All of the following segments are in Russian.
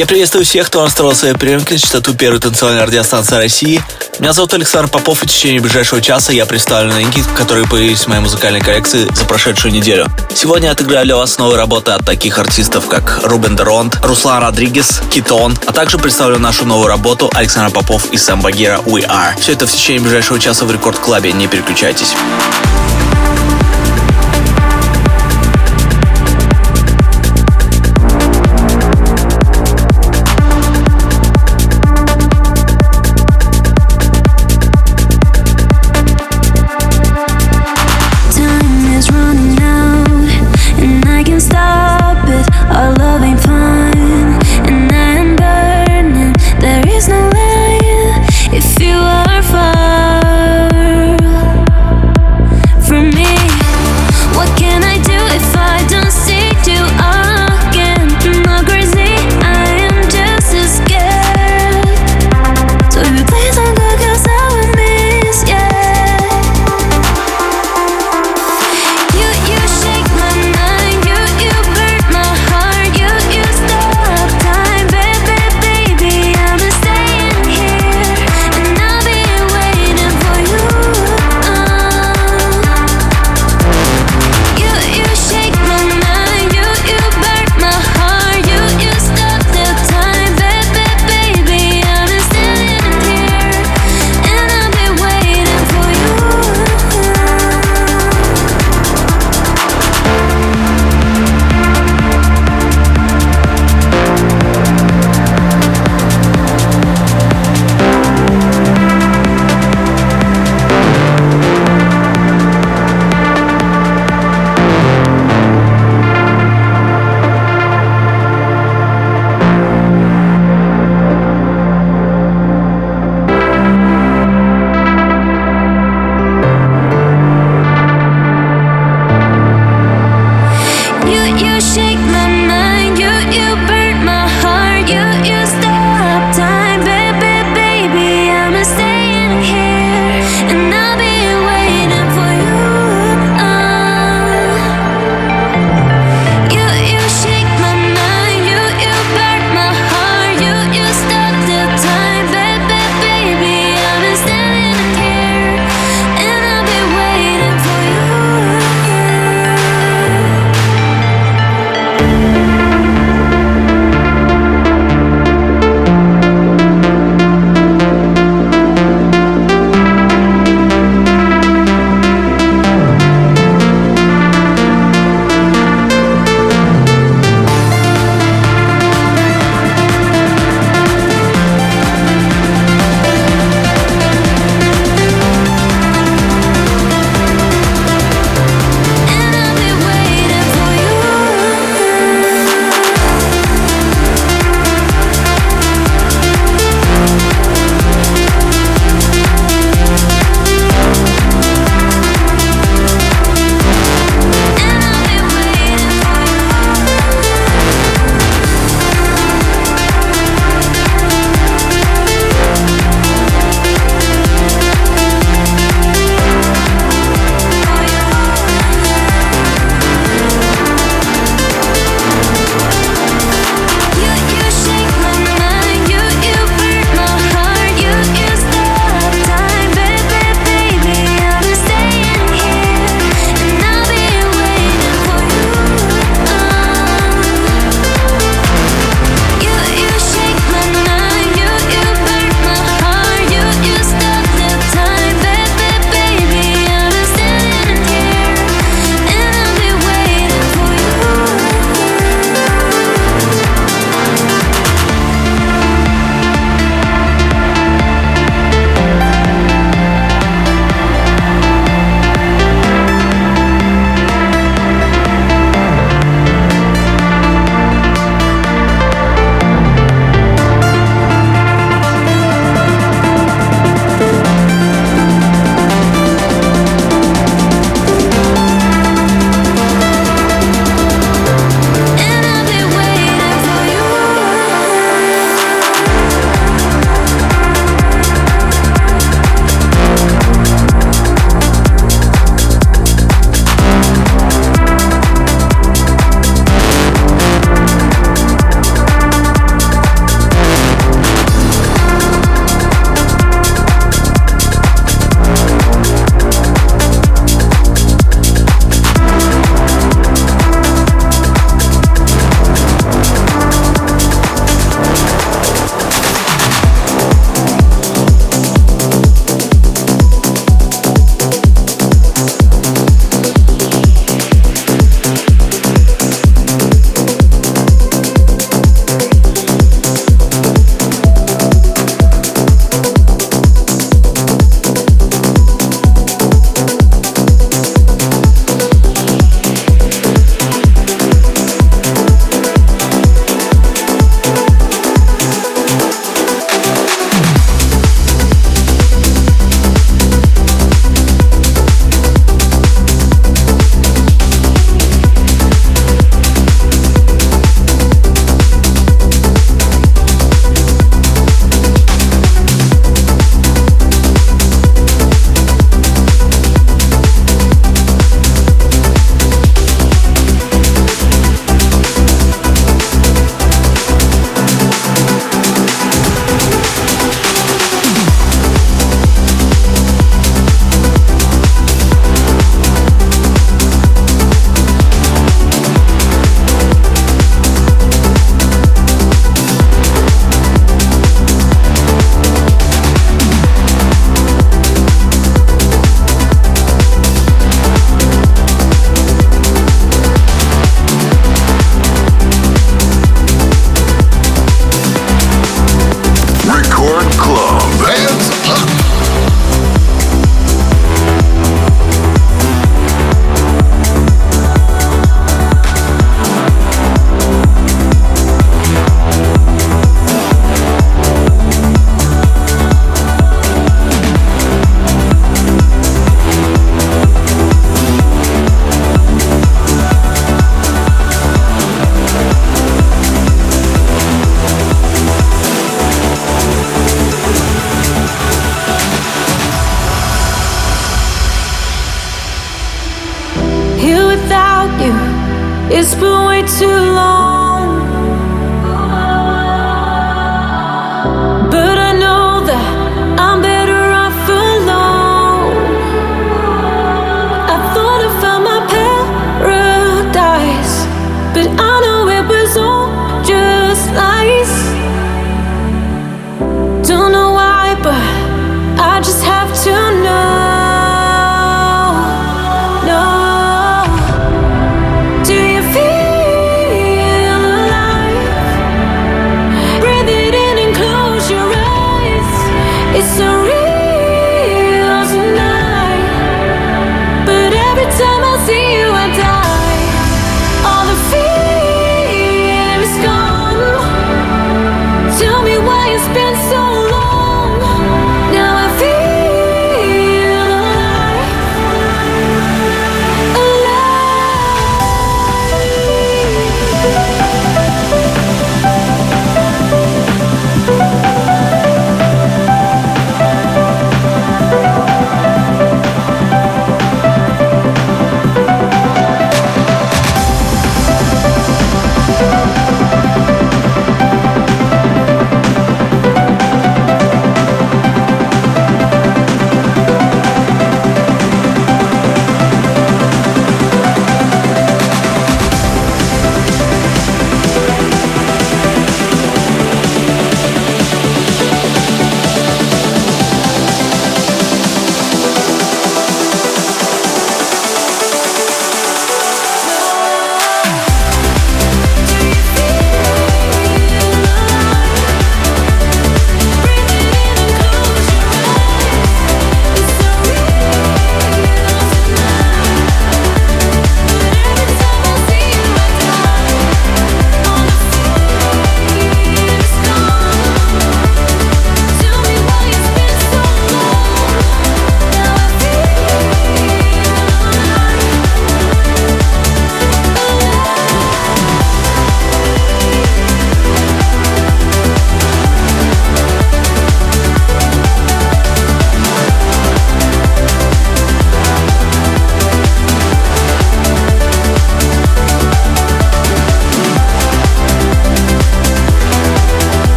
Я приветствую всех, кто настроил свои приемки на частоту первой танцевальной радиостанции России. Меня зовут Александр Попов, и в течение ближайшего часа я представлю новинки, которые появились в моей музыкальной коллекции за прошедшую неделю. Сегодня я отыграю для вас новые работы от таких артистов, как Рубен Деронт, Руслан Родригес, Китон, а также представлю нашу новую работу Александр Попов и Сэм Багира «We Are». Все это в течение ближайшего часа в Рекорд Клабе, не переключайтесь.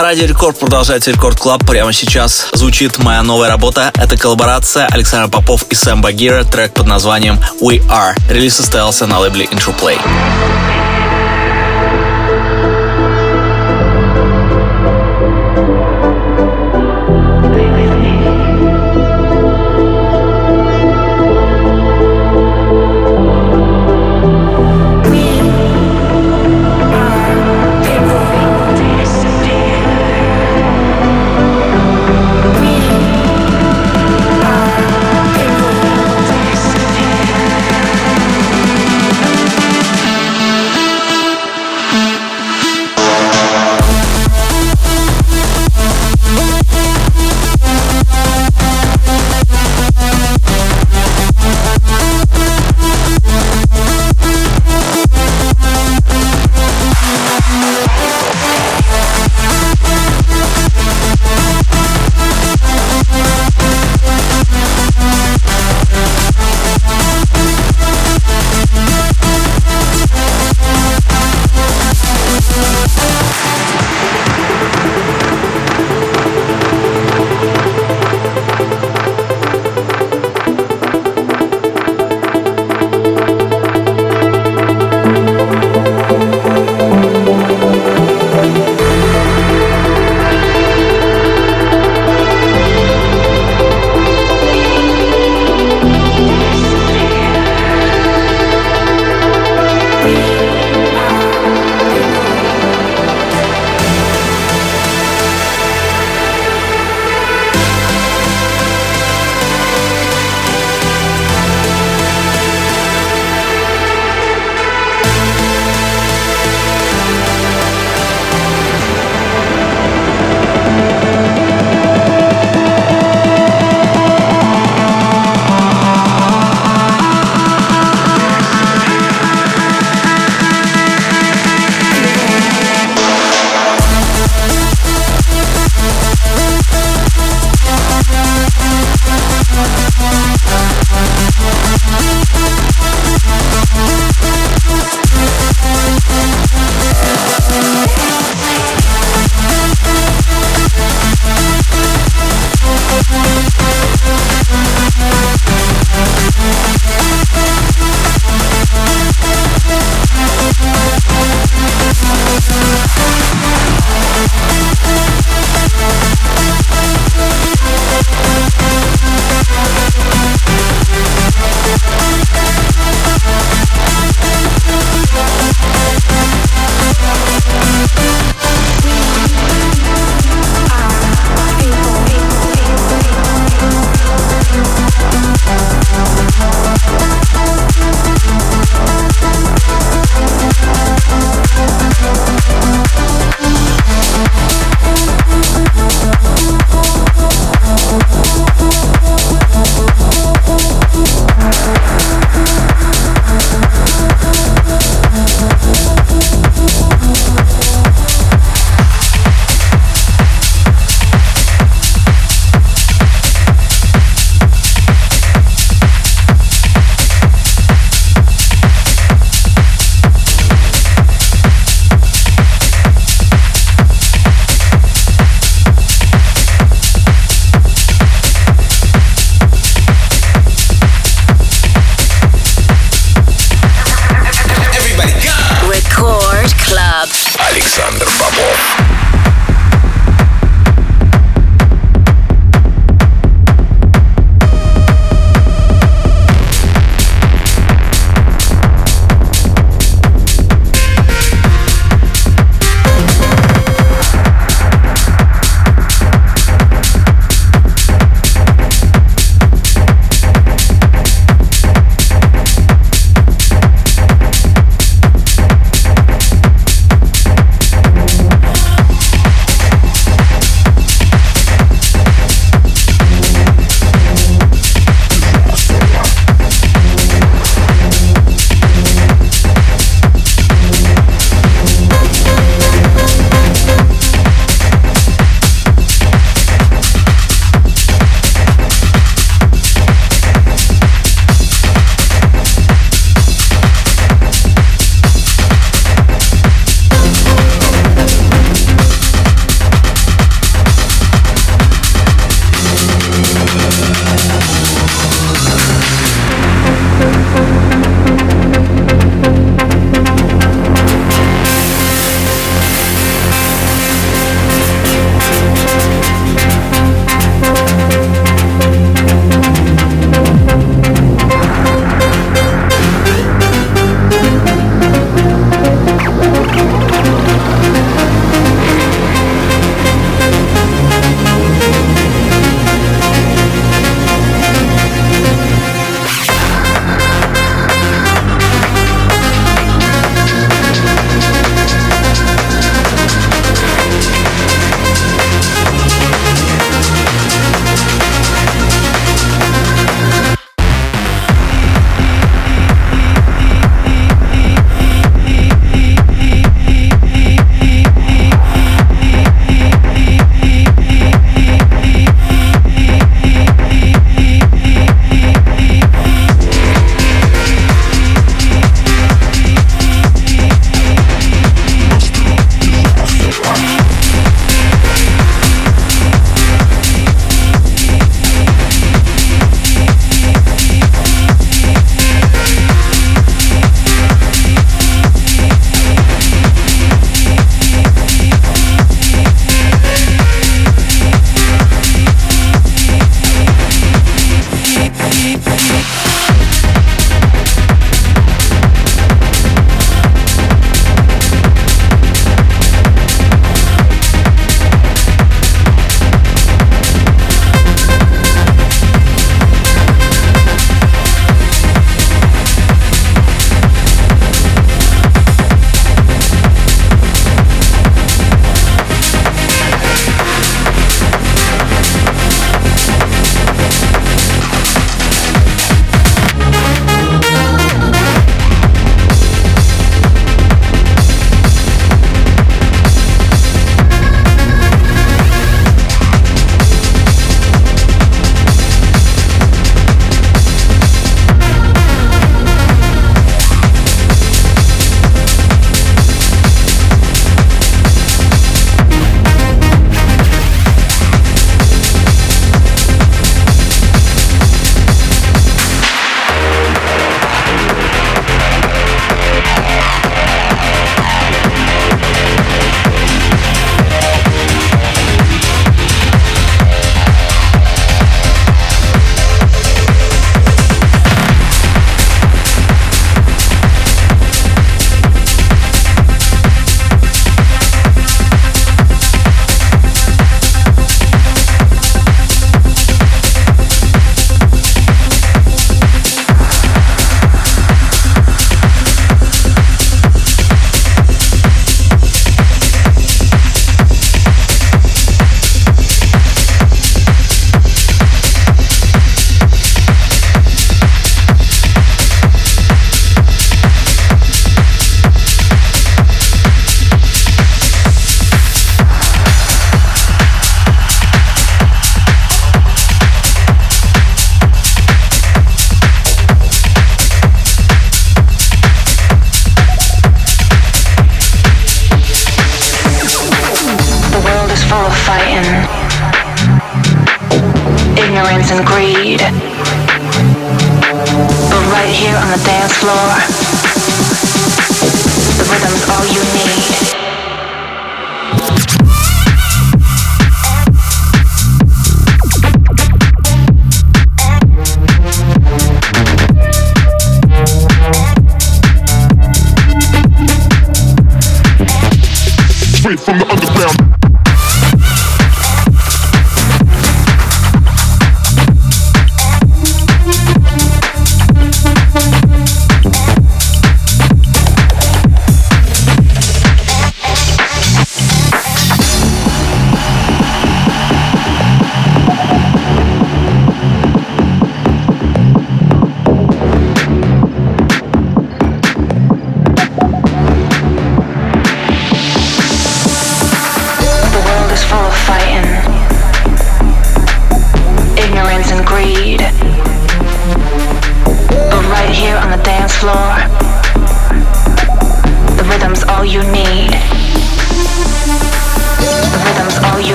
На Радио Рекорд продолжается Record Club. Прямо сейчас звучит моя новая работа. Это коллаборация Александр Попов и Сэм Багира, трек под названием We Are. Релиз состоялся на лейбле Intro Play.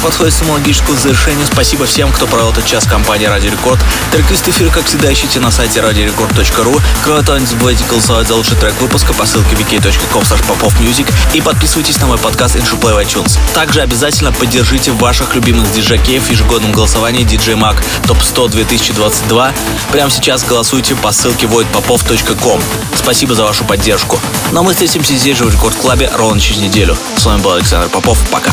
Подходит к самому логическому завершению. Спасибо всем, кто провел этот час компании Радио Рекорд. Трек-лист эфира, как всегда, ищите на сайте radiorecord.ru. Кроме того, не забывайте голосовать за лучший трек выпуска по ссылке wiki.com popofmusic и подписывайтесь на мой подкаст InShoplay в iTunes. Также обязательно поддержите ваших любимых диджакеев в ежегодном голосовании DJ Mag Top 100 2022. Прямо сейчас голосуйте по ссылке voidpopov.com. Спасибо за вашу поддержку. Но ну, а мы встретимся здесь же в Рекорд Клабе ровно через неделю. С вами был Александр Попов. Пока.